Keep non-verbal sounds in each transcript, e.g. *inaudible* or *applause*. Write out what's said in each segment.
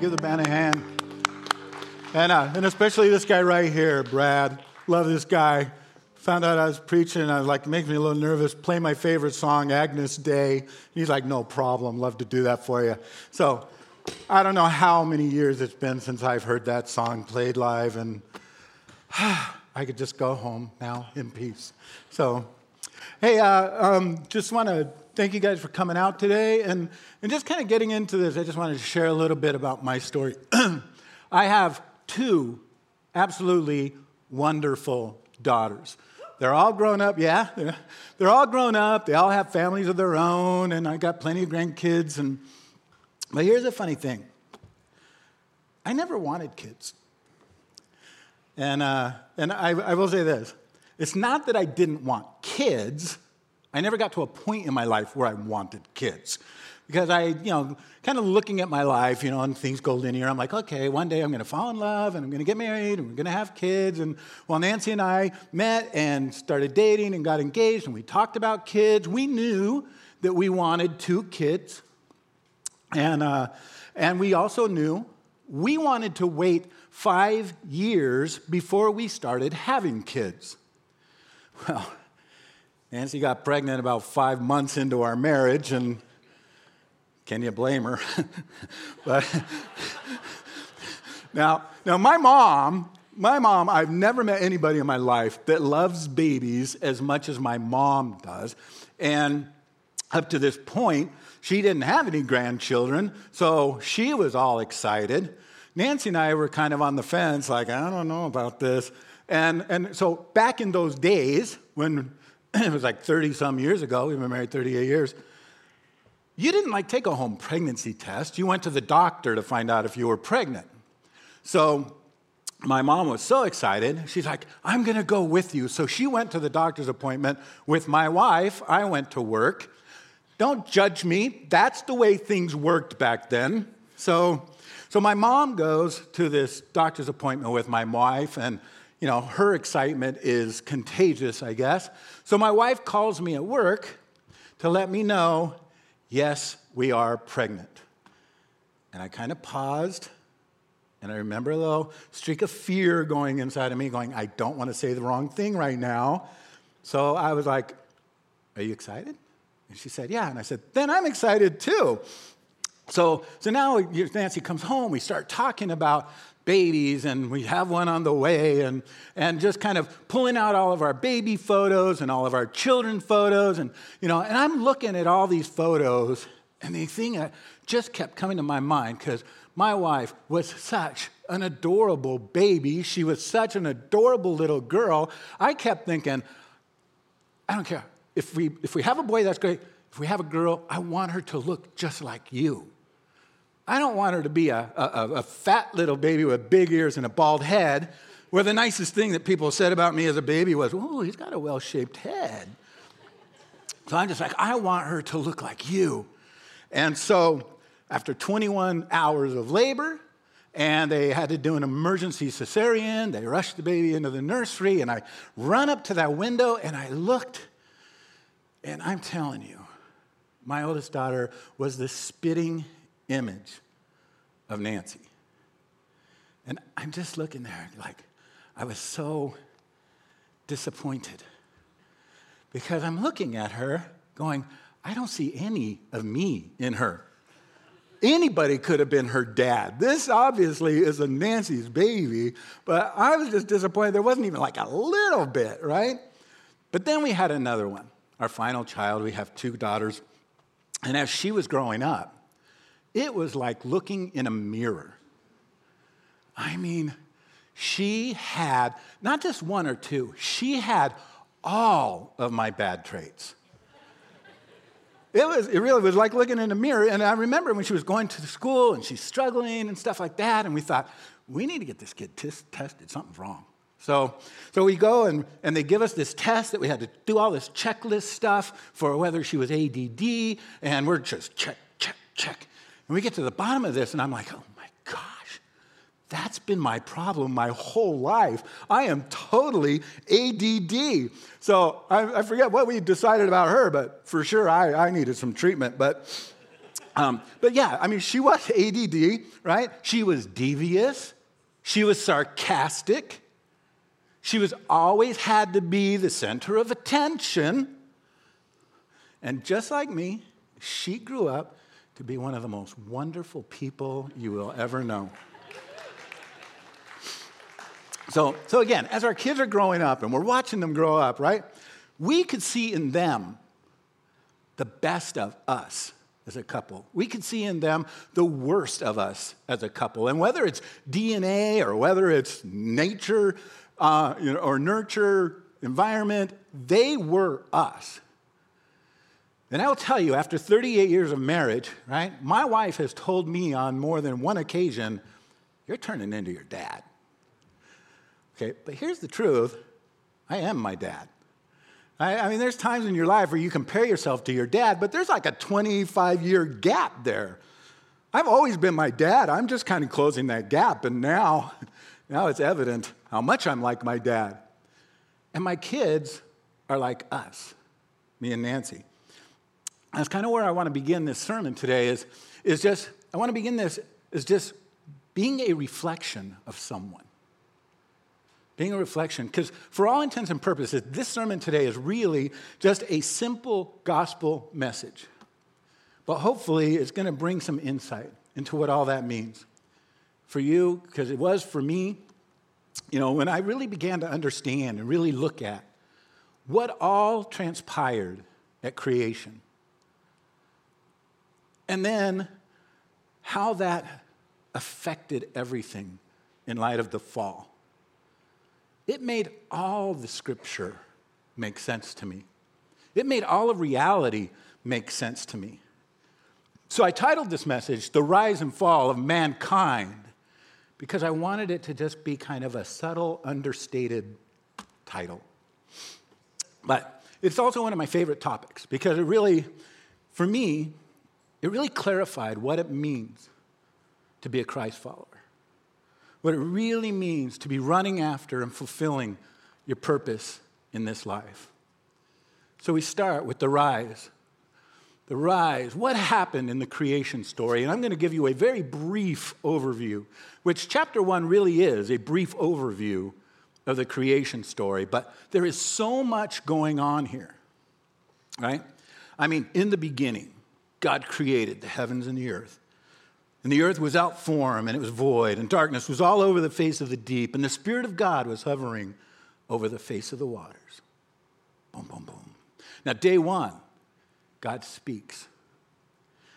Give the band a hand. And, uh, and especially this guy right here, Brad. Love this guy. Found out I was preaching, and I was like, makes me a little nervous. Play my favorite song, Agnus Dei. He's like, no problem. Love to do that for you. So I don't know how many years it's been since I've heard that song played live, and *sighs* I could just go home now in peace. So, hey, uh, um, just want to thank you guys for coming out today. And, and just kind of getting into this, I just wanted to share a little bit about my story. *clears throat* I have two absolutely wonderful daughters. They're all grown up, yeah. They're, they're all grown up. They all have families of their own, and I got plenty of grandkids. And, but here's a funny thing I never wanted kids. And, uh, and I, I will say this it's not that I didn't want kids, I never got to a point in my life where I wanted kids. Because I, you know, kind of looking at my life, you know, and things go linear. I'm like, okay, one day I'm going to fall in love and I'm going to get married and we're going to have kids. And while Nancy and I met and started dating and got engaged and we talked about kids, we knew that we wanted two kids. And, uh, and we also knew we wanted to wait five years before we started having kids. Well, Nancy got pregnant about five months into our marriage, and can you blame her? *laughs* but *laughs* now, now my mom, my mom, I've never met anybody in my life that loves babies as much as my mom does. And up to this point, she didn't have any grandchildren, so she was all excited. Nancy and I were kind of on the fence, like, I don't know about this. And, and so back in those days, when *clears throat* it was like 30 some years ago, we've been married 38 years, you didn't like take a home pregnancy test. You went to the doctor to find out if you were pregnant. So my mom was so excited. She's like, I'm going to go with you. So she went to the doctor's appointment with my wife. I went to work. Don't judge me. That's the way things worked back then. So, so my mom goes to this doctor's appointment with my wife, and you know, her excitement is contagious, I guess. So my wife calls me at work to let me know, yes, we are pregnant. And I kind of paused, and I remember a little streak of fear going inside of me, going, I don't want to say the wrong thing right now. So I was like, Are you excited? And she said, Yeah. And I said, Then I'm excited too. So, so now Nancy comes home, we start talking about babies and we have one on the way and, and just kind of pulling out all of our baby photos and all of our children photos and you know and i'm looking at all these photos and the thing that just kept coming to my mind because my wife was such an adorable baby. She was such an adorable little girl. I kept thinking i don't care. If we if we have a boy that's great. If we have a girl i want her to look just like you I don't want her to be a, a, a, fat little baby with big ears and a bald head, where the nicest thing that people said about me as a baby was, oh, he's got a well shaped head. So I'm just like, I want her to look like you. And so after 21 hours of labor, and they had to do an emergency cesarean, they rushed the baby into the nursery, and I run up to that window and I looked, and I'm telling you, my oldest daughter was the spitting image of Nancy. And I'm just looking there like I was so disappointed because I'm looking at her going, I don't see any of me in her. Anybody could have been her dad. This obviously is a Nancy's baby, but I was just disappointed. There wasn't even like a little bit, right? But then we had another one, our final child. We have two daughters. And as she was growing up, it was like looking in a mirror. I mean, she had not just one or two, she had all of my bad traits. It, was, it really was like looking in a mirror. And I remember when she was going to school and she's struggling and stuff like that, and we thought, we need to get this kid t- tested. Something's wrong. So, so we go and, and they give us this test that we had to do all this checklist stuff for whether she was ADD, and we're just check, check, check. And we get to the bottom of this, and I'm like, oh my gosh, that's been my problem my whole life. I am totally ADD. So I, I forget what we decided about her, but for sure I, I needed some treatment. But Um, but yeah, I mean, she was ADD, right? She was devious. She was sarcastic. She was always had to be the center of attention. And just like me, she grew up to be one of the most wonderful people you will ever know. So, so again, as our kids are growing up and we're watching them grow up, right? We could see in them the best of us as a couple. We could see in them the worst of us as a couple. And whether it's DNA or whether it's nature uh, you know, or nurture, environment, they were us. And I will tell you, after 38 years of marriage, right, my wife has told me on more than one occasion, you're turning into your dad. Okay, but here's the truth I am my dad. I, I mean, there's times in your life where you compare yourself to your dad, but there's like a 25 year gap there. I've always been my dad. I'm just kind of closing that gap, and now, *laughs* now it's evident how much I'm like my dad. And my kids are like us, me and Nancy. That's kind of where I want to begin this sermon today is, is just, I want to begin this is just being a reflection of someone being a reflection. Because for all intents and purposes, this sermon today is really just a simple gospel message. But hopefully, it's going to bring some insight into what all that means for you, because it was for me. You know, when I really began to understand and really look at what all transpired at creation, and then how that affected everything in light of the fall it made all the scripture make sense to me. It made all of reality make sense to me. So I titled this message, The Rise and Fall of Mankind, because I wanted it to just be kind of a subtle, understated title. But it's also one of my favorite topics because it really, for me, it really clarified what it means to be a Christ follower what it really means to be running after and fulfilling your purpose in this life. So we start with the rise. The rise. What happened in the creation story? And I'm going to give you a very brief overview, which chapter one really is a brief overview of the creation story. But there is so much going on here, right? I mean, in the beginning, God created the heavens and the earth. And the earth was out form, and it was void, and darkness was all over the face of the deep, and the Spirit of God was hovering over the face of the waters. Boom, boom, boom. Now, day one, God speaks.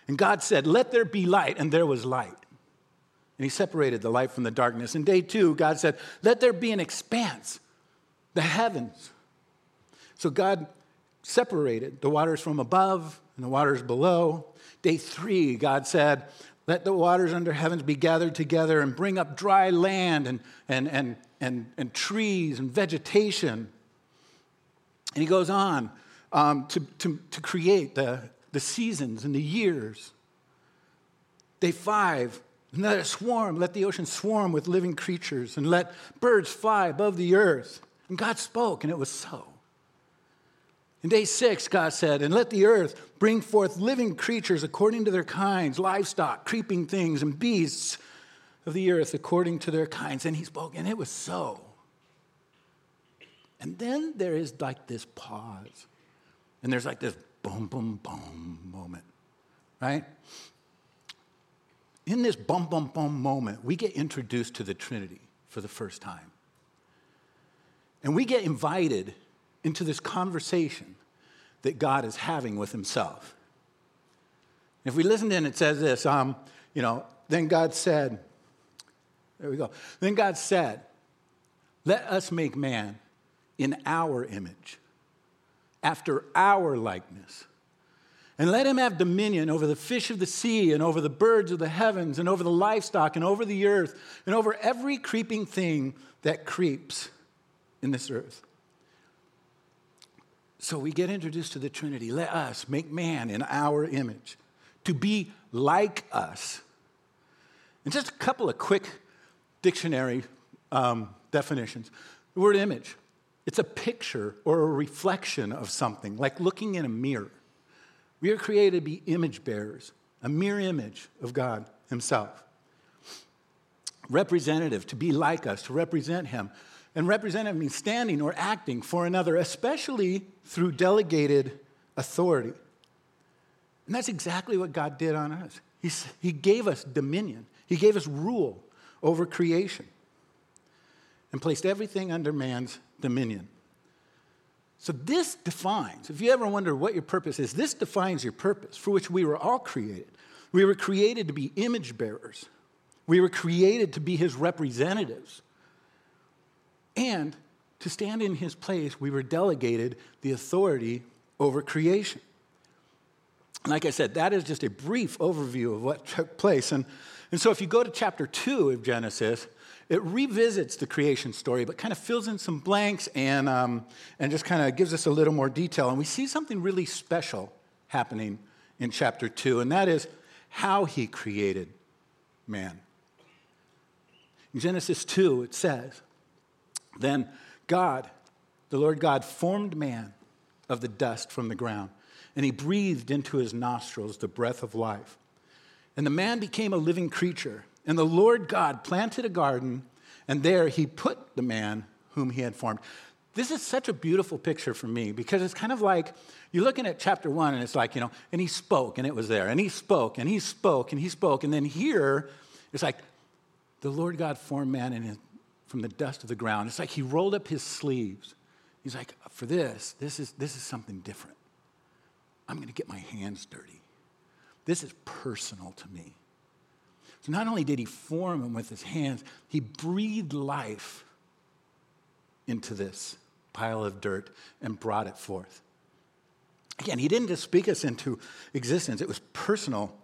And God said, Let there be light, and there was light. And He separated the light from the darkness. And day two, God said, Let there be an expanse, the heavens. So God separated the waters from above and the waters below. Day three, God said, let the waters under heavens be gathered together and bring up dry land and, and, and, and, and trees and vegetation. And he goes on um, to, to, to create the, the seasons and the years. Day five, let it swarm, let the ocean swarm with living creatures, and let birds fly above the earth. And God spoke, and it was so. In day six, God said, And let the earth bring forth living creatures according to their kinds, livestock, creeping things, and beasts of the earth according to their kinds. And he spoke, and it was so. And then there is like this pause, and there's like this boom, boom, boom moment, right? In this boom, boom, boom moment, we get introduced to the Trinity for the first time. And we get invited into this conversation that God is having with himself. If we listen in, it says this, um, you know, then God said, there we go. Then God said, let us make man in our image, after our likeness. And let him have dominion over the fish of the sea, and over the birds of the heavens, and over the livestock, and over the earth, and over every creeping thing that creeps in this earth. So we get introduced to the Trinity. Let us make man in our image, to be like us. And just a couple of quick dictionary um, definitions. The word image, it's a picture or a reflection of something, like looking in a mirror. We are created to be image bearers a mere image of God Himself. Representative, to be like us, to represent Him. And representative means standing or acting for another, especially through delegated authority. And that's exactly what God did on us. He, he gave us dominion, He gave us rule over creation and placed everything under man's dominion. So, this defines, if you ever wonder what your purpose is, this defines your purpose for which we were all created. We were created to be image bearers, we were created to be his representatives. And to stand in his place, we were delegated the authority over creation. Like I said, that is just a brief overview of what took place. And, and so, if you go to chapter 2 of Genesis, it revisits the creation story, but kind of fills in some blanks and, um, and just kind of gives us a little more detail. And we see something really special happening in chapter 2, and that is how he created man. In Genesis 2, it says, Then God, the Lord God, formed man of the dust from the ground, and he breathed into his nostrils the breath of life. And the man became a living creature. And the Lord God planted a garden, and there he put the man whom he had formed. This is such a beautiful picture for me because it's kind of like you're looking at chapter one, and it's like, you know, and he spoke, and it was there, and he spoke, and he spoke, and he spoke. And then here, it's like the Lord God formed man in his, from the dust of the ground. It's like he rolled up his sleeves. He's like, for this, this is, this is something different. I'm going to get my hands dirty. This is personal to me. So not only did he form him with his hands, he breathed life into this pile of dirt and brought it forth. Again, he didn't just speak us into existence, it was personal.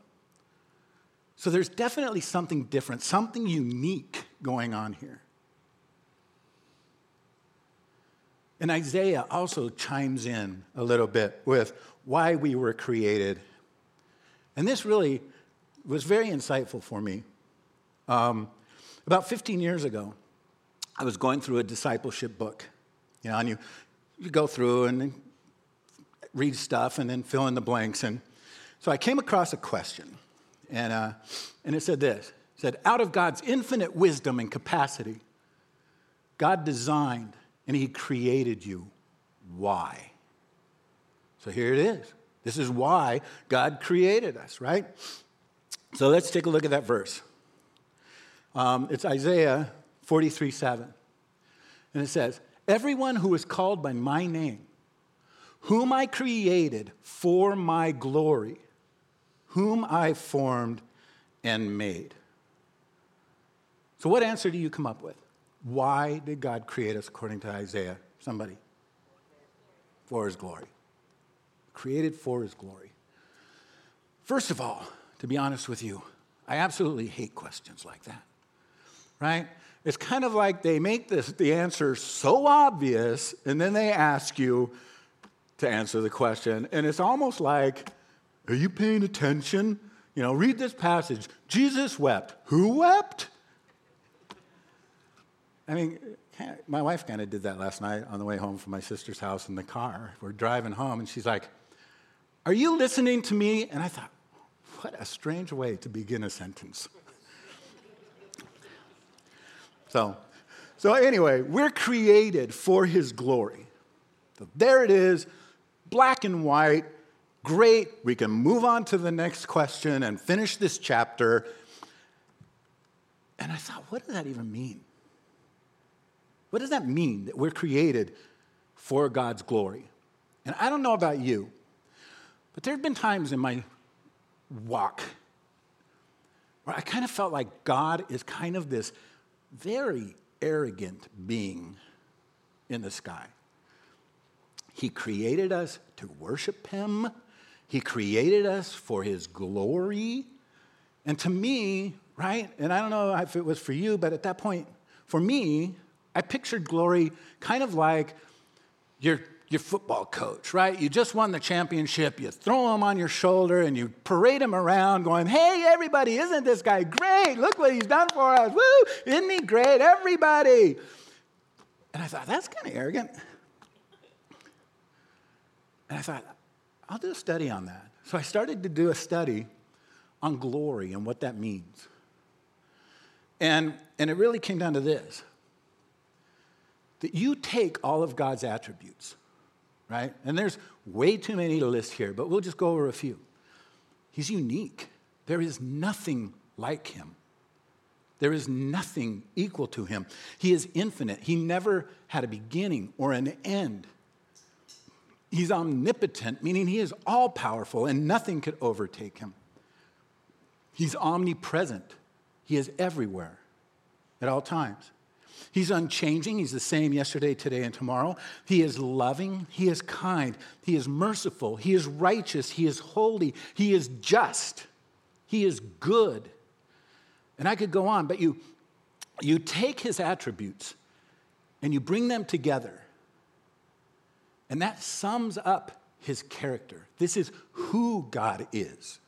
So there's definitely something different, something unique going on here. And Isaiah also chimes in a little bit with why we were created. And this really was very insightful for me. Um, about 15 years ago, I was going through a discipleship book. You know, and you, you go through and read stuff and then fill in the blanks. And so I came across a question, and, uh, and it said this it said, Out of God's infinite wisdom and capacity, God designed and He created you. Why? So here it is. This is why God created us, right? So let's take a look at that verse. Um, it's Isaiah 43 7. And it says, Everyone who is called by my name, whom I created for my glory, whom I formed and made. So, what answer do you come up with? Why did God create us according to Isaiah? Somebody. For his glory. Created for his glory. First of all, to be honest with you. I absolutely hate questions like that, right? It's kind of like they make this, the answer so obvious, and then they ask you to answer the question. And it's almost like, are you paying attention? You know, read this passage. Jesus wept. Who wept? I mean, my wife kind of did that last night on the way home from my sister's house in the car. We're driving home, and she's like, Are you listening to me? And I thought, what a strange way to begin a sentence. so, so anyway, we're created for his glory. So there it is, black and white. Great. We can move on to the next question and finish this chapter. And I thought, what does that even mean? What does that mean that we're created for God's glory? And I don't know about you, but there have been times in my walk where I kind of felt like God is kind of this very arrogant being in the sky. He created us to worship Him, He created us for His glory. And to me, right, and I don't know if it was for you, but at that point, for me, I pictured glory kind of like you're your football coach, right? You just won the championship. You throw him on your shoulder and you parade him around, going, Hey, everybody, isn't this guy great? Look what he's done for us. Woo! Isn't he great? Everybody. And I thought, That's kind of arrogant. And I thought, I'll do a study on that. So I started to do a study on glory and what that means. And, and it really came down to this that you take all of God's attributes, right? And there's way too many to list here, but we'll just go over a few. He's unique, there is nothing like him. There is nothing equal to him. He is infinite. He never had a beginning or an end. He's omnipotent, meaning he is all powerful and nothing could overtake him. He's omnipresent. He is everywhere at all times. He's unchanging. He's the same yesterday, today, and tomorrow. He is loving. He is kind. He is merciful. He is righteous. He is holy. He is just. He is good. And I could go on, but you, you take his attributes and you bring them together, and that sums up his character. This is who God is.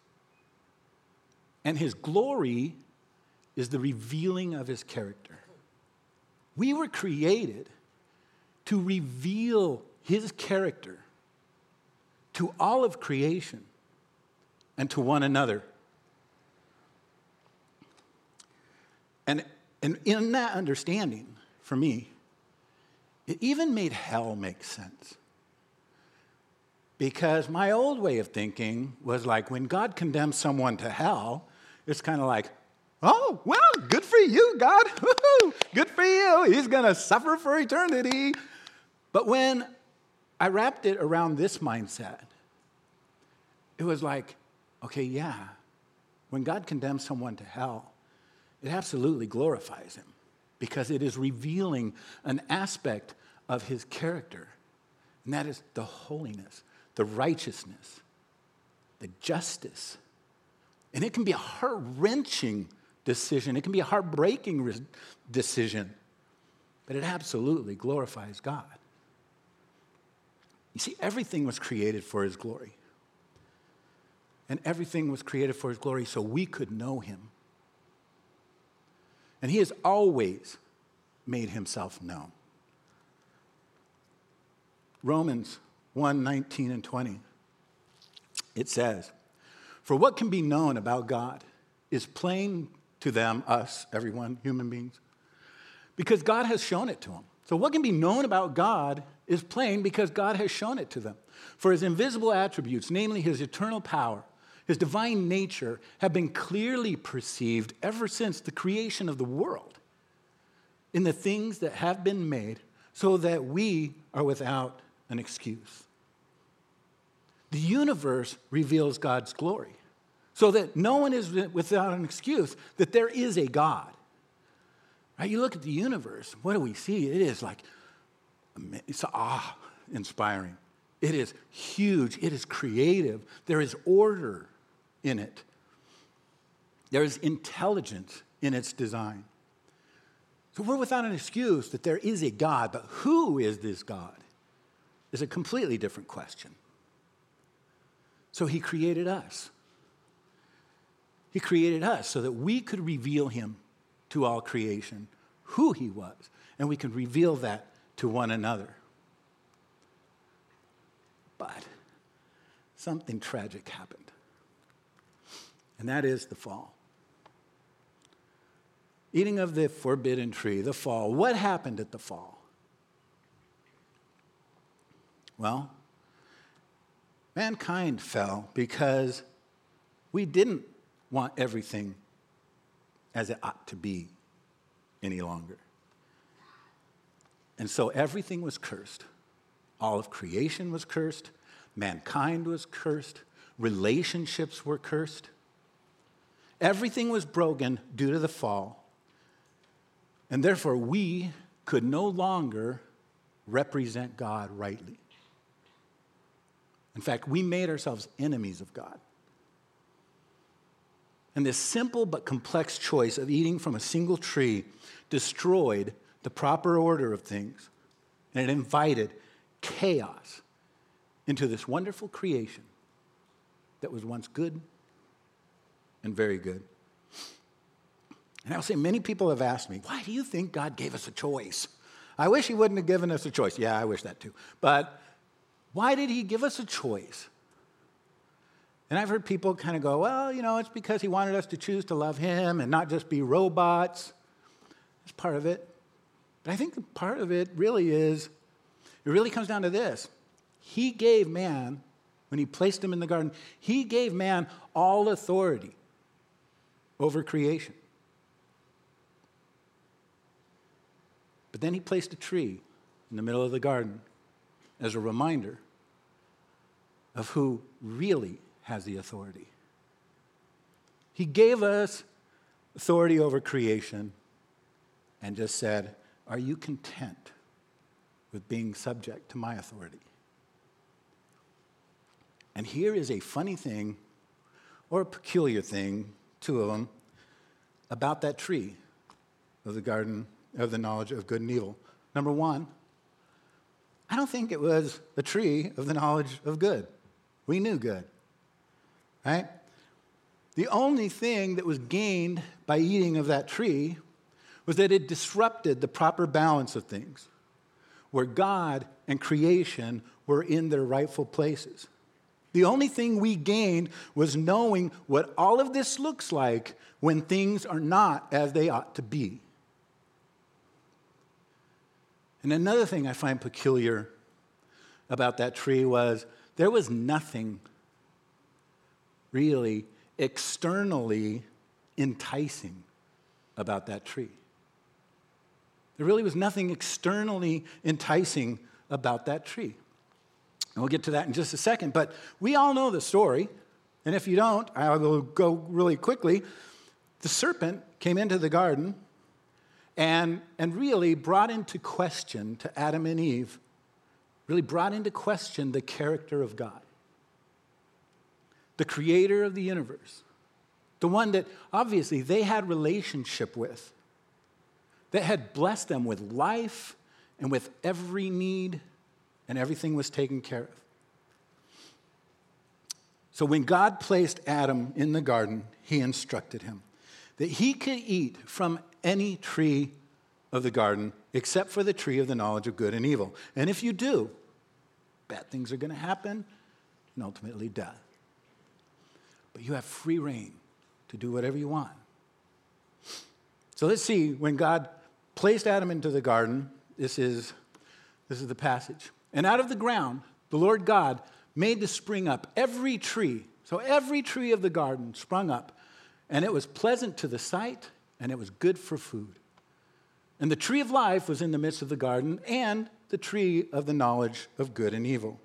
And his glory is the revealing of his character. We were created to reveal his character to all of creation and to one another. And, and in that understanding, for me, it even made hell make sense. Because my old way of thinking was like when God condemns someone to hell, it's kind of like, oh, well, good for you, God. *laughs* good for you. He's going to suffer for eternity. But when I wrapped it around this mindset, it was like, okay, yeah, when God condemns someone to hell, it absolutely glorifies him because it is revealing an aspect of his character, and that is the holiness, the righteousness, the justice and it can be a heart wrenching decision, it can be a heartbreaking re- decision, but it absolutely glorifies God. You see, everything was created for His glory. And everything was created for His glory so we could know Him. And He has always made Himself known. Romans 1 19 and 20. It says, for what can be known about God is plain to them, us, everyone, human beings, because God has shown it to them. So, what can be known about God is plain because God has shown it to them. For his invisible attributes, namely his eternal power, his divine nature, have been clearly perceived ever since the creation of the world in the things that have been made, so that we are without an excuse. The universe reveals God's glory so that no one is without an excuse that there is a God. Right? You look at the universe, what do we see? It is like, it's awe inspiring. It is huge. It is creative. There is order in it. There is intelligence in its design. So we're without an excuse that there is a God, but who is this God is a completely different question. So he created us. He created us so that we could reveal him to all creation, who he was, and we could reveal that to one another. But something tragic happened, and that is the fall. Eating of the forbidden tree, the fall. What happened at the fall? Well, mankind fell because we didn't want everything as it ought to be any longer. And so everything was cursed. All of creation was cursed. Mankind was cursed. Relationships were cursed. Everything was broken due to the fall. And therefore, we could no longer represent God rightly. In fact, we made ourselves enemies of God. And this simple but complex choice of eating from a single tree destroyed the proper order of things. And it invited chaos into this wonderful creation that was once good and very good. And I'll say, many people have asked me, why do you think God gave us a choice? I wish He wouldn't have given us a choice. Yeah, I wish that too. But why did He give us a choice? And I've heard people kind of go, well, you know, it's because he wanted us to choose to love him and not just be robots. That's part of it. But I think part of it really is, it really comes down to this. He gave man, when he placed him in the garden, he gave man all authority over creation. But then he placed a tree in the middle of the garden as a reminder of who really has the authority. He gave us authority over creation and just said, Are you content with being subject to my authority? And here is a funny thing or a peculiar thing, two of them, about that tree of the garden of the knowledge of good and evil. Number one, I don't think it was a tree of the knowledge of good. We knew good, right? The only thing that was gained by eating of that tree was that it disrupted the proper balance of things, where God and creation were in their rightful places. The only thing we gained was knowing what all of this looks like when things are not as they ought to be. And another thing I find peculiar about that tree was there was nothing really externally enticing about that tree. There really was nothing externally enticing about that tree. And we'll get to that in just a second, but we all know the story. And if you don't, I will go really quickly. The serpent came into the garden and, and really brought into question to Adam and Eve, really brought into question the character of God, the creator of the universe, the one that obviously they had relationship with, that had blessed them with life and with every need, and everything was taken care of. So when God placed Adam in the garden, he instructed him that he could eat from any tree of the garden except for the tree of the knowledge of good and evil. And if you do, bad things are going to happen and ultimately death. But you have free rein to do whatever you want. So let's see when God placed Adam into the garden, this is this is the passage. And out of the ground, the Lord God made to spring up every tree. So every tree of the garden sprung up, and it was pleasant to the sight, and it was good for food. And the tree of life was in the midst of the garden, and the tree of the knowledge of good and evil.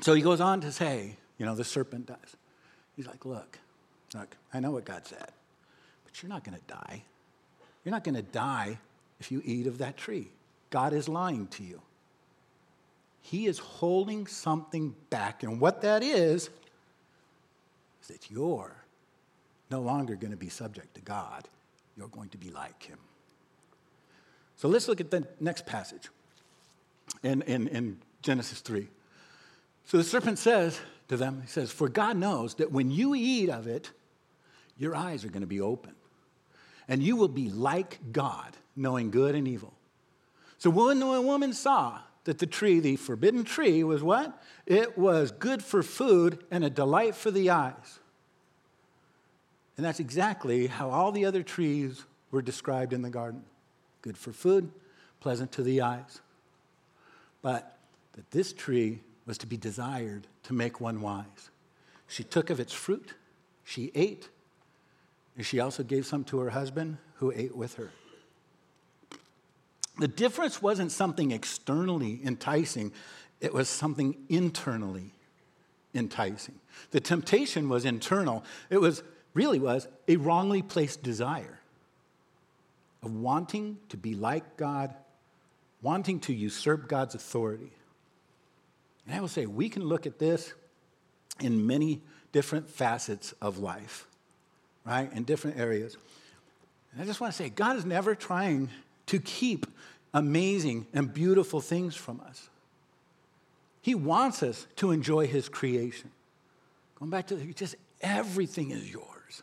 So he goes on to say, you know, the serpent does. He's like, look, look, I know what God said, but you're not going to die. You're not going to die if you eat of that tree. God is lying to you. He is holding something back. And what that is, is that you're no longer going to be subject to God you're going to be like him. So let's look at the next passage in, in, in Genesis 3. So the serpent says to them, He says, For God knows that when you eat of it, your eyes are going to be open, and you will be like God, knowing good and evil. So when the woman saw that the tree, the forbidden tree, was what? It was good for food and a delight for the eyes. And that's exactly how all the other trees were described in the garden good for food, pleasant to the eyes. But that this tree was to be desired to make one wise. She took of its fruit, she ate, and she also gave some to her husband who ate with her. The difference wasn't something externally enticing, it was something internally enticing. The temptation was internal. It was really was a wrongly placed desire of wanting to be like God, wanting to usurp God's authority. And I will say, we can look at this in many different facets of life, right? In different areas. And I just want to say, God is never trying to keep amazing and beautiful things from us. He wants us to enjoy His creation. Going back to just everything is yours.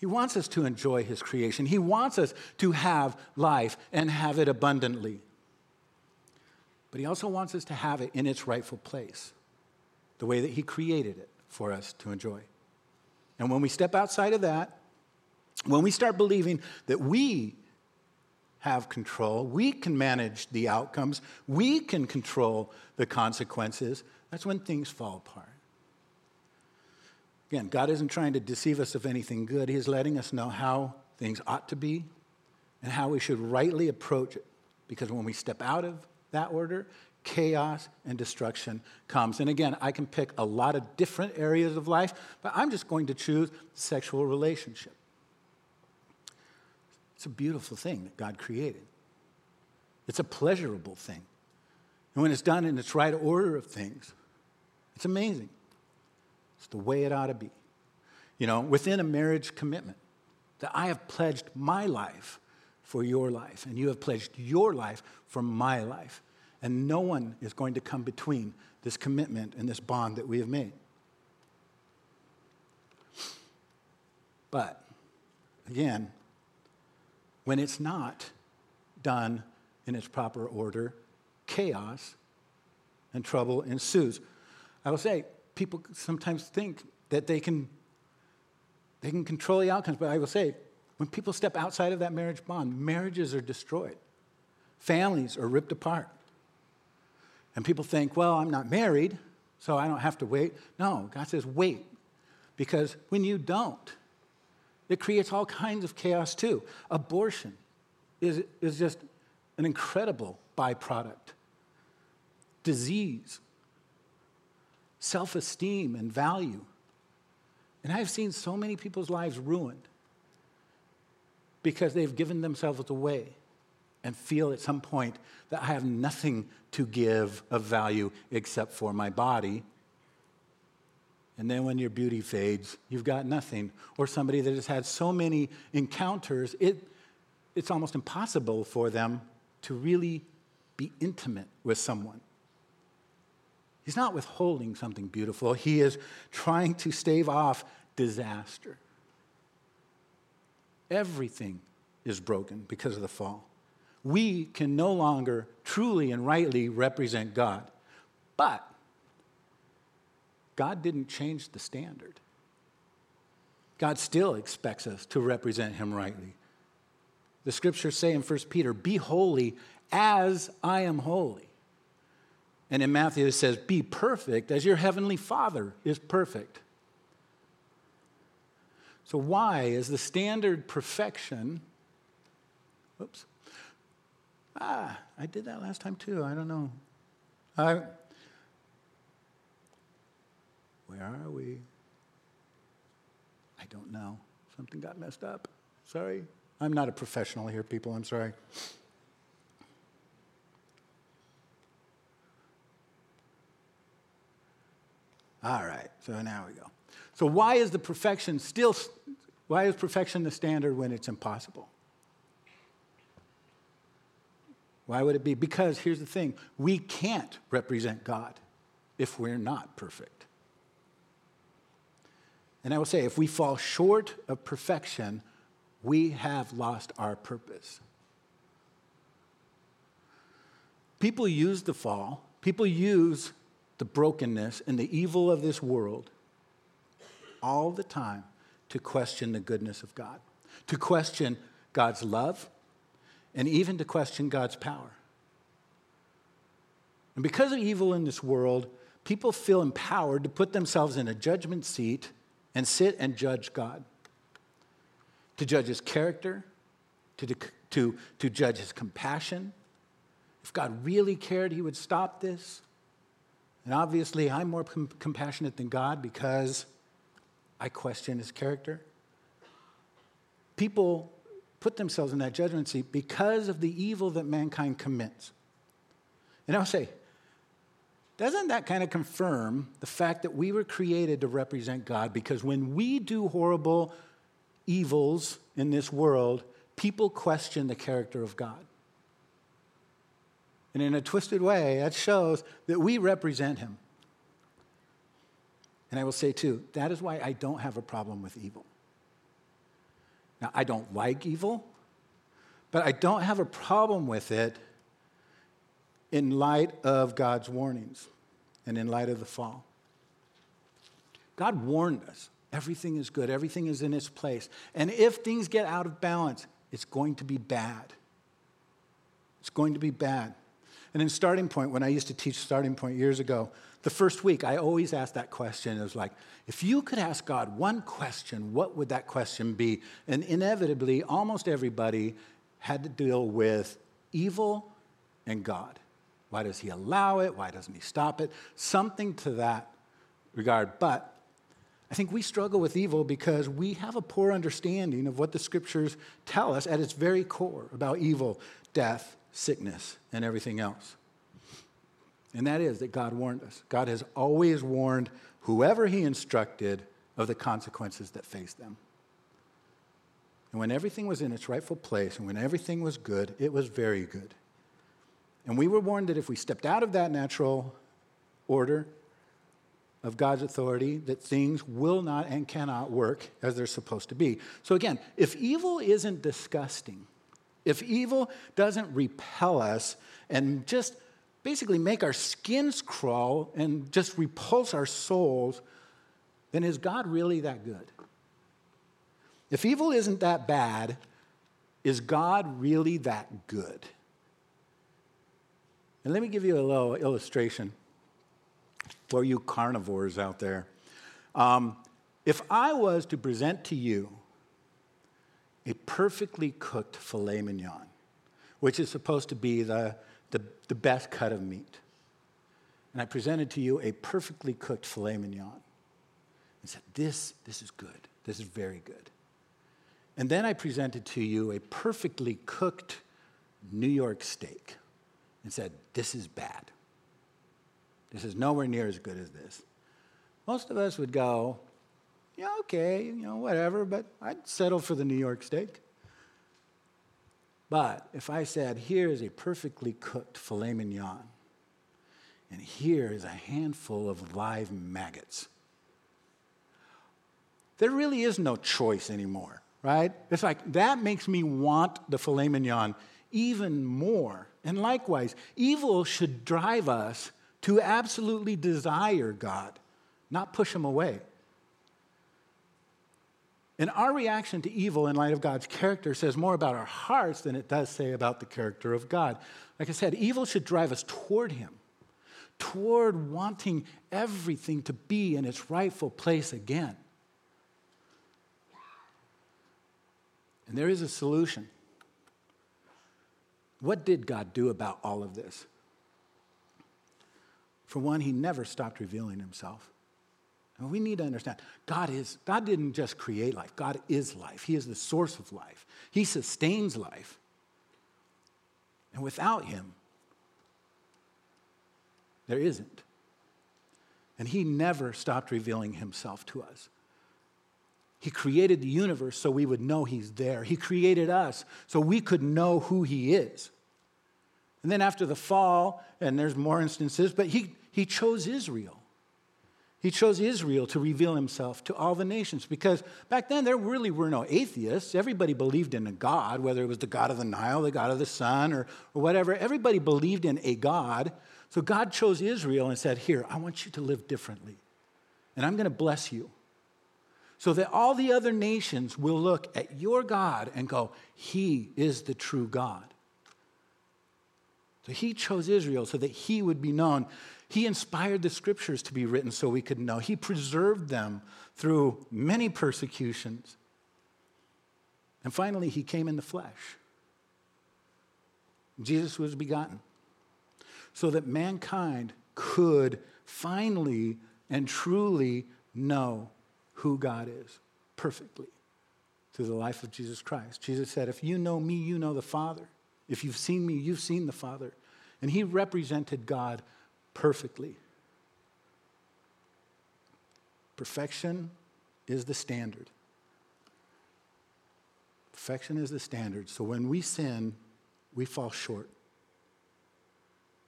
He wants us to enjoy His creation. He wants us to have life and have it abundantly. But He also wants us to have it in its rightful place. the way that He created it for us to enjoy. And when we step outside of that, when we start believing that we have control, we can manage the outcomes, we can control the consequences, that's when things fall apart. Again, God isn't trying to deceive us of anything good. He is letting us know how things ought to be and how we should rightly approach it. Because when we step out of that order, chaos and destruction comes. And again, I can pick a lot of different areas of life, but I'm just going to choose sexual relationship. It's a beautiful thing that God created. It's a pleasurable thing. And when it's done in its right order of things, it's amazing. It's the way it ought to be. You know, within a marriage commitment, that I have pledged my life for your life, and you have pledged your life for my life. And no one is going to come between this commitment and this bond that we have made. But, again, when it's not done in its proper order, chaos and trouble ensues. I will say, people sometimes think that they can, they can control the outcomes, but I will say, when people step outside of that marriage bond, marriages are destroyed, families are ripped apart. And people think, well, I'm not married, so I don't have to wait. No, God says, wait. Because when you don't, it creates all kinds of chaos too. Abortion is, is just an incredible byproduct. Disease, self esteem, and value. And I've seen so many people's lives ruined because they've given themselves away and feel at some point that I have nothing to give of value except for my body. And then when your beauty fades, you've got nothing. Or somebody that has had so many encounters, it, it's almost impossible for them to really be intimate with someone. He's not withholding something beautiful, he is trying to stave off disaster. Everything is broken because of the fall we can no longer truly and rightly represent God. But God didn't change the standard. God still expects us to represent Him rightly. The scriptures say in 1 Peter, Be holy as I am holy. And in Matthew it says, Be perfect as your heavenly Father is perfect. So, why is the standard perfection? Oops. Ah, I did that last time too. I don't know. I, where are we? I don't know. Something got messed up. Sorry. I'm not a professional here, people. I'm sorry. All right, so now we go. So, why is the perfection still, why is perfection the standard when it's impossible? Why would it be? Because here's the thing we can't represent God if we're not perfect. And I will say, if we fall short of perfection, we have lost our purpose. People use the fall, people use the brokenness and the evil of this world all the time to question the goodness of God, to question God's love, and even to question God's power. And because of evil in this world, people feel empowered to put themselves in a judgment seat and sit and judge God. To judge his character, to, to, to judge his compassion. If God really cared, he would stop this. And obviously, I'm more com- compassionate than God because I question his character. People put themselves in that judgment seat because of the evil that mankind commits. And I'll say, doesn't that kind of confirm the fact that we were created to represent God? Because when we do horrible evils in this world, people question the character of God. And in a twisted way, that shows that we represent Him. And I will say, too, that is why I don't have a problem with evil. Now, I don't like evil, but I don't have a problem with it in light of God's warnings and in light of the fall. God warned us. Everything is good, everything is in its place. And if things get out of balance, it's going to be bad. It's going to be bad. And in Starting Point, when I used to teach Starting Point years ago, the first week I always asked that question. It was like, if you could ask God one question, what would that question be? And inevitably, almost everybody had to deal with evil and God. Why does he allow it? Why doesn't he stop it? Something to that regard. But I think we struggle with evil because we have a poor understanding of what the scriptures tell us at its very core about evil, death, sickness, and everything else. And that is that God warned us. God has always warned whoever he instructed of the consequences that face them. And when everything was in its rightful place and when everything was good, it was very good. And we were warned that if we stepped out of that natural order of God's authority, that things will not and cannot work as they're supposed to be. So again, if evil isn't disgusting, if evil doesn't repel us and just basically make our skins crawl and just repulse our souls, then is God really that good? If evil isn't that bad, is God really that good? And let me give you a little illustration for you carnivores out there. Um, if I was to present to you a perfectly cooked filet mignon, which is supposed to be the, the, the best cut of meat, and I presented to you a perfectly cooked filet mignon and said, This, this is good. This is very good. And then I presented to you a perfectly cooked New York steak and said, This is bad. This is nowhere near as good as this. Most of us would go, Yeah, okay, you know, whatever, but I'd settle for the New York steak. But if I said, Here is a perfectly cooked filet mignon, and here is a handful of live maggots, there really is no choice anymore right? It's like that makes me want the filet mignon even more. And likewise, evil should drive us to absolutely desire God, not push him away. And our reaction to evil in light of God's character says more about our hearts than it does say about the character of God. Like I said, evil should drive us toward him, toward wanting everything to be in its rightful place again. And there is a solution. What did God do about all of this? For one, he never stopped revealing himself. And we need to understand God is God didn't just create life. God is life. He is the source of life. He sustains life. And without him there isn't. And he never stopped revealing himself to us. He created the universe so we would know He's there. He created us so we could know who He is. And then after the fall, and there's more instances, but He, he chose Israel. He chose Israel to reveal himself to all the nations because back then there really were no atheists. Everybody believed in a God, whether it was the God of the Nile, the God of the sun, or, or whatever. Everybody believed in a God. So God chose Israel and said, Here, I want you to live differently. And I'm going to bless you so that all the other nations will look at your God and go, He is the true God. So he chose Israel so that he would be known. He inspired the scriptures to be written so we could know. He preserved them through many persecutions. And finally, he came in the flesh. Jesus was begotten so that mankind could finally and truly know who God is perfectly through the life of Jesus Christ. Jesus said, If you know me, you know the Father. If you've seen me, you've seen the Father. And he represented God perfectly. Perfection is the standard. Perfection is the standard. So when we sin, we fall short.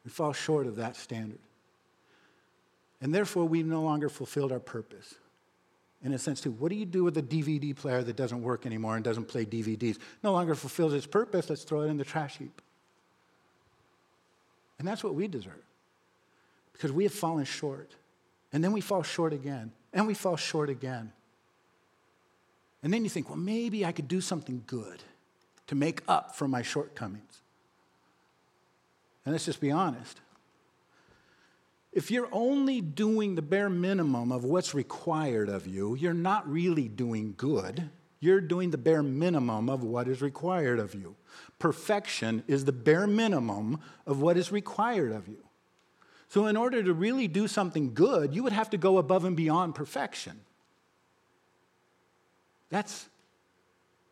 We fall short of that standard. And therefore, we no longer fulfilled our purpose in a sense too. What do you do with a DVD player that doesn't work anymore and doesn't play DVDs? No longer fulfills its purpose, let's throw it in the trash heap. And that's what we deserve because we have fallen short. And then we fall short again. and we fall short again. And then you think, well, maybe I could do something good to make up for my shortcomings. And let's just be honest. If you're only doing the bare minimum of what's required of you, you're not really doing good. You're doing the bare minimum of what is required of you. Perfection is the bare minimum of what is required of you. So, in order to really do something good, you would have to go above and beyond perfection. That's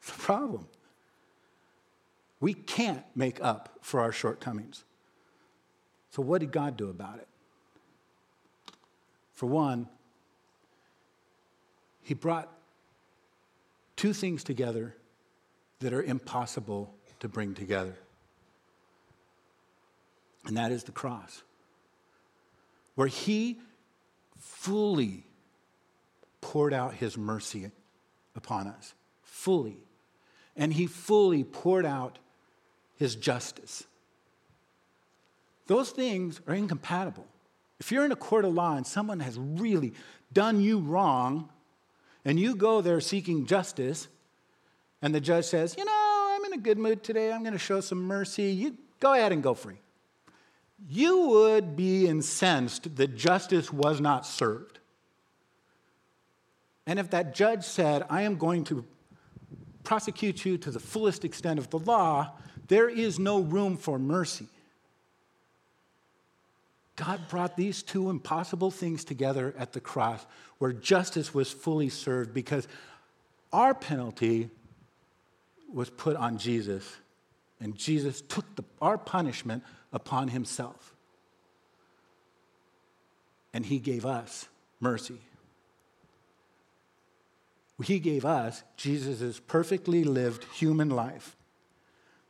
the problem. We can't make up for our shortcomings. So, what did God do about it? For one, He brought two things together that are impossible to bring together. And that is the cross, where He fully poured out His mercy upon us, fully. And He fully poured out His justice. Those things are incompatible. If you're in a court of law and someone has really done you wrong, and you go there seeking justice, and the judge says, You know, I'm in a good mood today, I'm going to show some mercy, you go ahead and go free. You would be incensed that justice was not served. And if that judge said, I am going to prosecute you to the fullest extent of the law, there is no room for mercy. God brought these two impossible things together at the cross where justice was fully served because our penalty was put on Jesus, and Jesus took the, our punishment upon himself. And he gave us mercy. He gave us Jesus' perfectly lived human life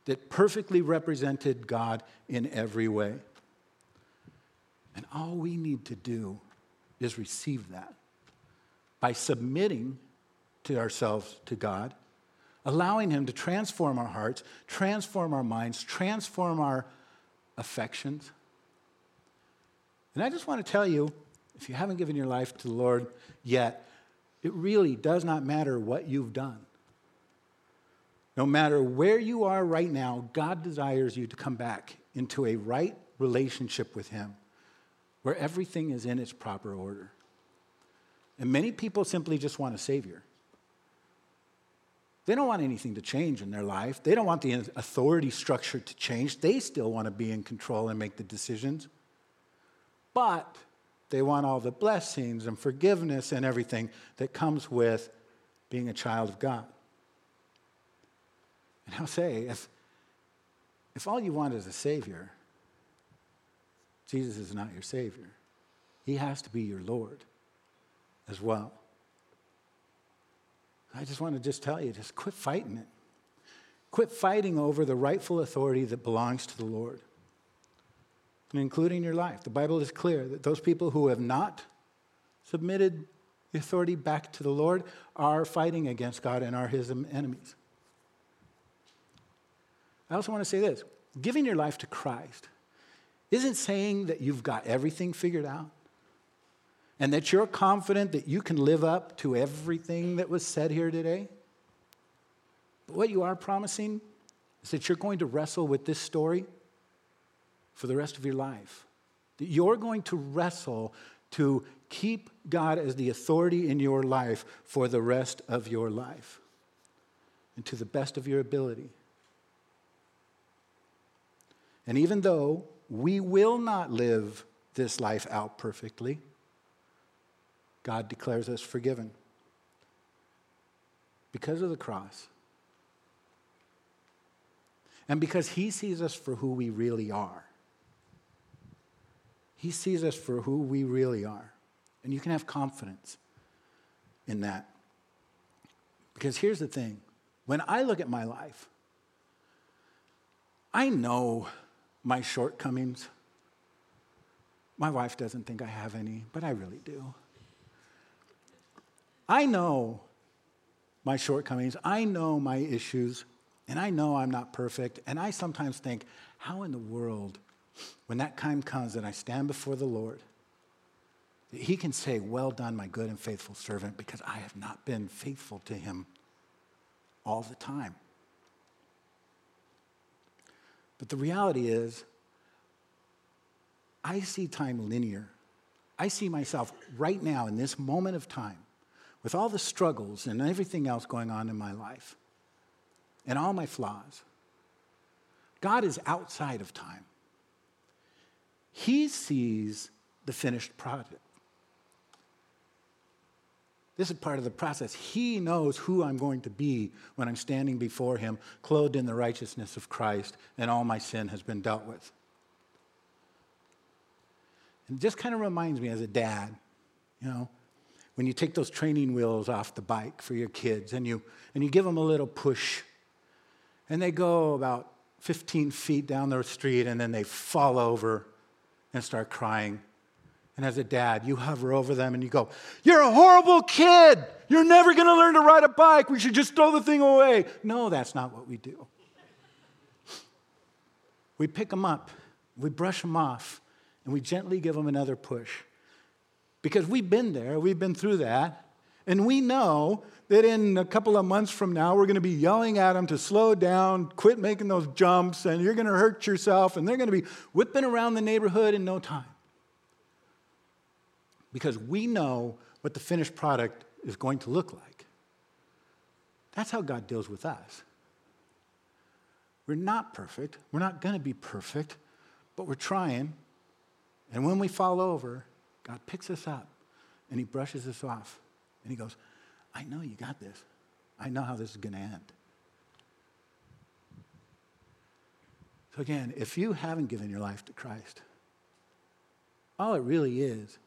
that perfectly represented God in every way. And all we need to do is receive that by submitting to ourselves to God, allowing Him to transform our hearts, transform our minds, transform our affections. And I just want to tell you if you haven't given your life to the Lord yet, it really does not matter what you've done. No matter where you are right now, God desires you to come back into a right relationship with Him where everything is in its proper order. And many people simply just want a Savior. They don't want anything to change in their life. They don't want the authority structure to change. They still want to be in control and make the decisions. But they want all the blessings and forgiveness and everything that comes with being a child of God. And I'll say, if, if all you want is a Savior, Jesus is not your Savior. He has to be your Lord as well. I just want to just tell you, just quit fighting it. Quit fighting over the rightful authority that belongs to the Lord, and including your life. The Bible is clear that those people who have not submitted the authority back to the Lord are fighting against God and are his enemies. I also want to say this giving your life to Christ isn't saying that you've got everything figured out and that you're confident that you can live up to everything that was said here today. But what you are promising is that you're going to wrestle with this story for the rest of your life. That you're going to wrestle to keep God as the authority in your life for the rest of your life and to the best of your ability. And even though we will not live this life out perfectly. God declares us forgiven because of the cross. And because He sees us for who we really are. He sees us for who we really are. And you can have confidence in that. Because here's the thing when I look at my life, I know my shortcomings. My wife doesn't think I have any, but I really do. I know my shortcomings, I know my issues, and I know I'm not perfect. And I sometimes think, how in the world, when that time comes and I stand before the Lord, he can say, Well done, my good and faithful servant, because I have not been faithful to him all the time. But the reality is, I see time linear. I see myself right now in this moment of time with all the struggles and everything else going on in my life and all my flaws. God is outside of time. He sees the finished product. This is part of the process. He knows who I'm going to be when I'm standing before Him, clothed in the righteousness of Christ, and all my sin has been dealt with. And it just kind of reminds me as a dad, you know, when you take those training wheels off the bike for your kids and you, and you give them a little push, and they go about 15 feet down the street and then they fall over and start crying. And as a dad, you hover over them and you go, You're a horrible kid. You're never going to learn to ride a bike. We should just throw the thing away. No, that's not what we do. We pick them up, we brush them off, and we gently give them another push. Because we've been there, we've been through that, and we know that in a couple of months from now, we're going to be yelling at them to slow down, quit making those jumps, and you're going to hurt yourself, and they're going to be whipping around the neighborhood in no time because we know what the finished product is going to look like. That's how God deals with us. We're not perfect. We're not going to be perfect, but we're trying. And when we fall over, God picks us up and He brushes us off. And He goes, I know you got this. I know how this is going to end. So, again, if you haven't given your life to Christ, all it really is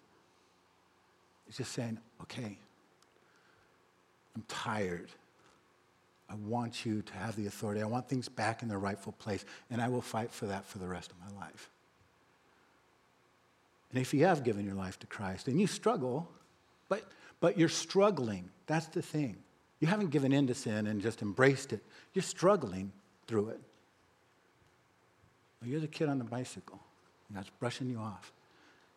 is just saying, okay, I'm tired. I want you to have the authority. I want things back in their rightful place, and I will fight for that for the rest of my life. And if you have given your life to Christ and you struggle, but, but you're struggling, that's the thing. You haven't given in to sin and just embraced it, you're struggling through it. Well, you're the kid on the bicycle, and that's brushing you off.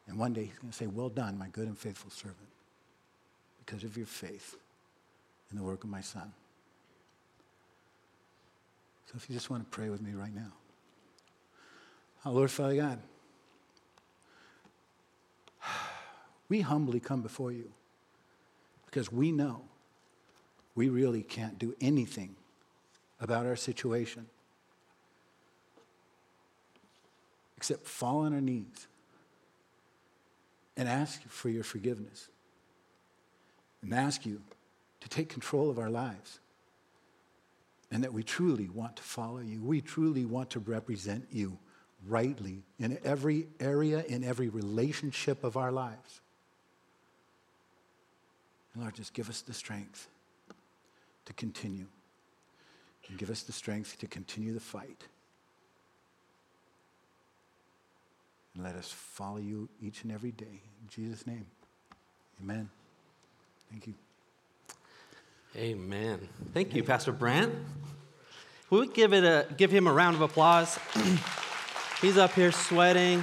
And one day he's going to say, Well done, my good and faithful servant, because of your faith in the work of my son. So if you just want to pray with me right now. Oh, Lord Father God, we humbly come before you because we know we really can't do anything about our situation except fall on our knees and ask for your forgiveness and ask you to take control of our lives and that we truly want to follow you. We truly want to represent you rightly in every area, in every relationship of our lives. Lord, just give us the strength to continue. And give us the strength to continue the fight. And let us follow you each and every day. In Jesus' name, amen. Thank you. Amen. Thank you, Pastor Brent. Will we give, it a, give him a round of applause? *clears throat* He's up here sweating.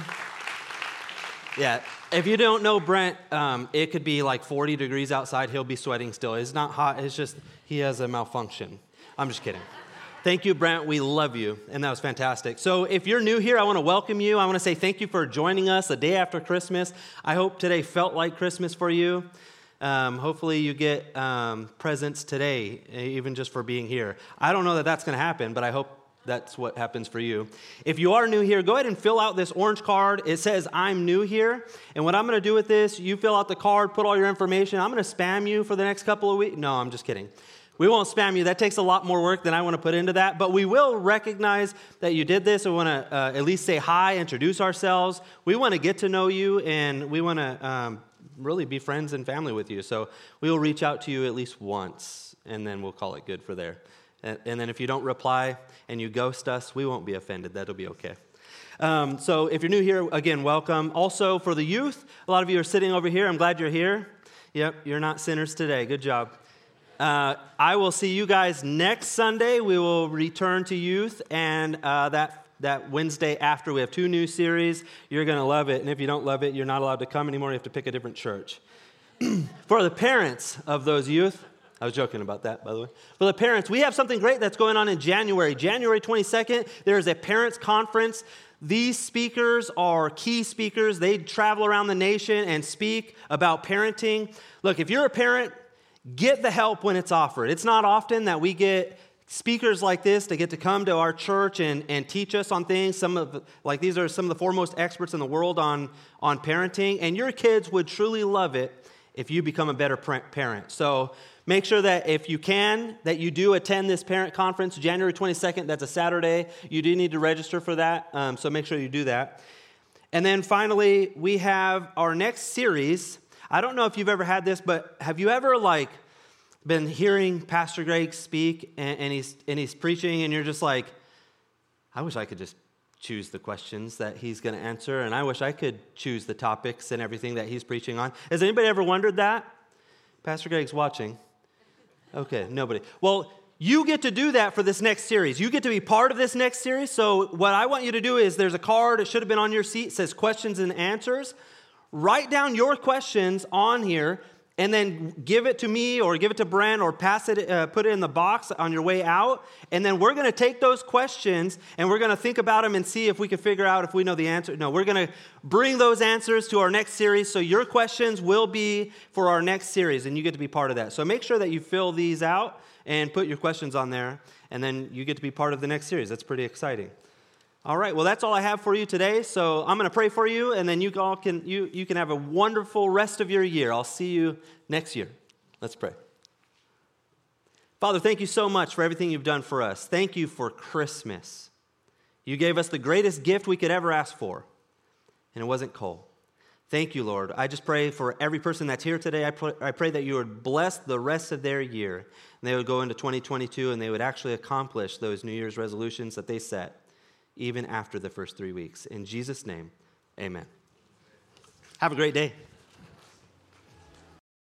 Yeah, if you don't know Brent, um, it could be like 40 degrees outside. He'll be sweating still. It's not hot, it's just he has a malfunction. I'm just kidding. Thank you, Brent. We love you. And that was fantastic. So, if you're new here, I want to welcome you. I want to say thank you for joining us a day after Christmas. I hope today felt like Christmas for you. Um, hopefully, you get um, presents today, even just for being here. I don't know that that's going to happen, but I hope that's what happens for you. If you are new here, go ahead and fill out this orange card. It says, I'm new here. And what I'm going to do with this, you fill out the card, put all your information. I'm going to spam you for the next couple of weeks. No, I'm just kidding. We won't spam you. That takes a lot more work than I want to put into that. But we will recognize that you did this. We want to uh, at least say hi, introduce ourselves. We want to get to know you, and we want to um, really be friends and family with you. So we will reach out to you at least once, and then we'll call it good for there. And, and then if you don't reply and you ghost us, we won't be offended. That'll be okay. Um, so if you're new here, again, welcome. Also, for the youth, a lot of you are sitting over here. I'm glad you're here. Yep, you're not sinners today. Good job. Uh, I will see you guys next Sunday. We will return to youth, and uh, that that Wednesday after. We have two new series. You're going to love it. And if you don't love it, you're not allowed to come anymore. You have to pick a different church. *clears throat* For the parents of those youth, I was joking about that, by the way. For the parents, we have something great that's going on in January. January 22nd, there is a parents' conference. These speakers are key speakers. They travel around the nation and speak about parenting. Look, if you're a parent, get the help when it's offered. It's not often that we get speakers like this to get to come to our church and, and teach us on things. Some of like these are some of the foremost experts in the world on, on parenting, and your kids would truly love it if you become a better parent. So make sure that if you can, that you do attend this parent conference, January 22nd. That's a Saturday. You do need to register for that, um, so make sure you do that. And then finally, we have our next series. I don't know if you've ever had this, but have you ever like been hearing Pastor Greg speak and, and, he's, and he's preaching, and you're just like, I wish I could just choose the questions that he's going to answer, and I wish I could choose the topics and everything that he's preaching on. Has anybody ever wondered that? Pastor Greg's watching. Okay, nobody. Well, you get to do that for this next series. You get to be part of this next series. So, what I want you to do is there's a card, it should have been on your seat, says questions and answers. Write down your questions on here and then give it to me or give it to Brent or pass it, uh, put it in the box on your way out. And then we're going to take those questions and we're going to think about them and see if we can figure out if we know the answer. No, we're going to bring those answers to our next series. So your questions will be for our next series and you get to be part of that. So make sure that you fill these out and put your questions on there and then you get to be part of the next series. That's pretty exciting. All right, well, that's all I have for you today. So I'm going to pray for you, and then you all can, you, you can have a wonderful rest of your year. I'll see you next year. Let's pray. Father, thank you so much for everything you've done for us. Thank you for Christmas. You gave us the greatest gift we could ever ask for, and it wasn't coal. Thank you, Lord. I just pray for every person that's here today. I pray, I pray that you would bless the rest of their year, and they would go into 2022 and they would actually accomplish those New Year's resolutions that they set even after the first three weeks. In Jesus' name, amen. Have a great day.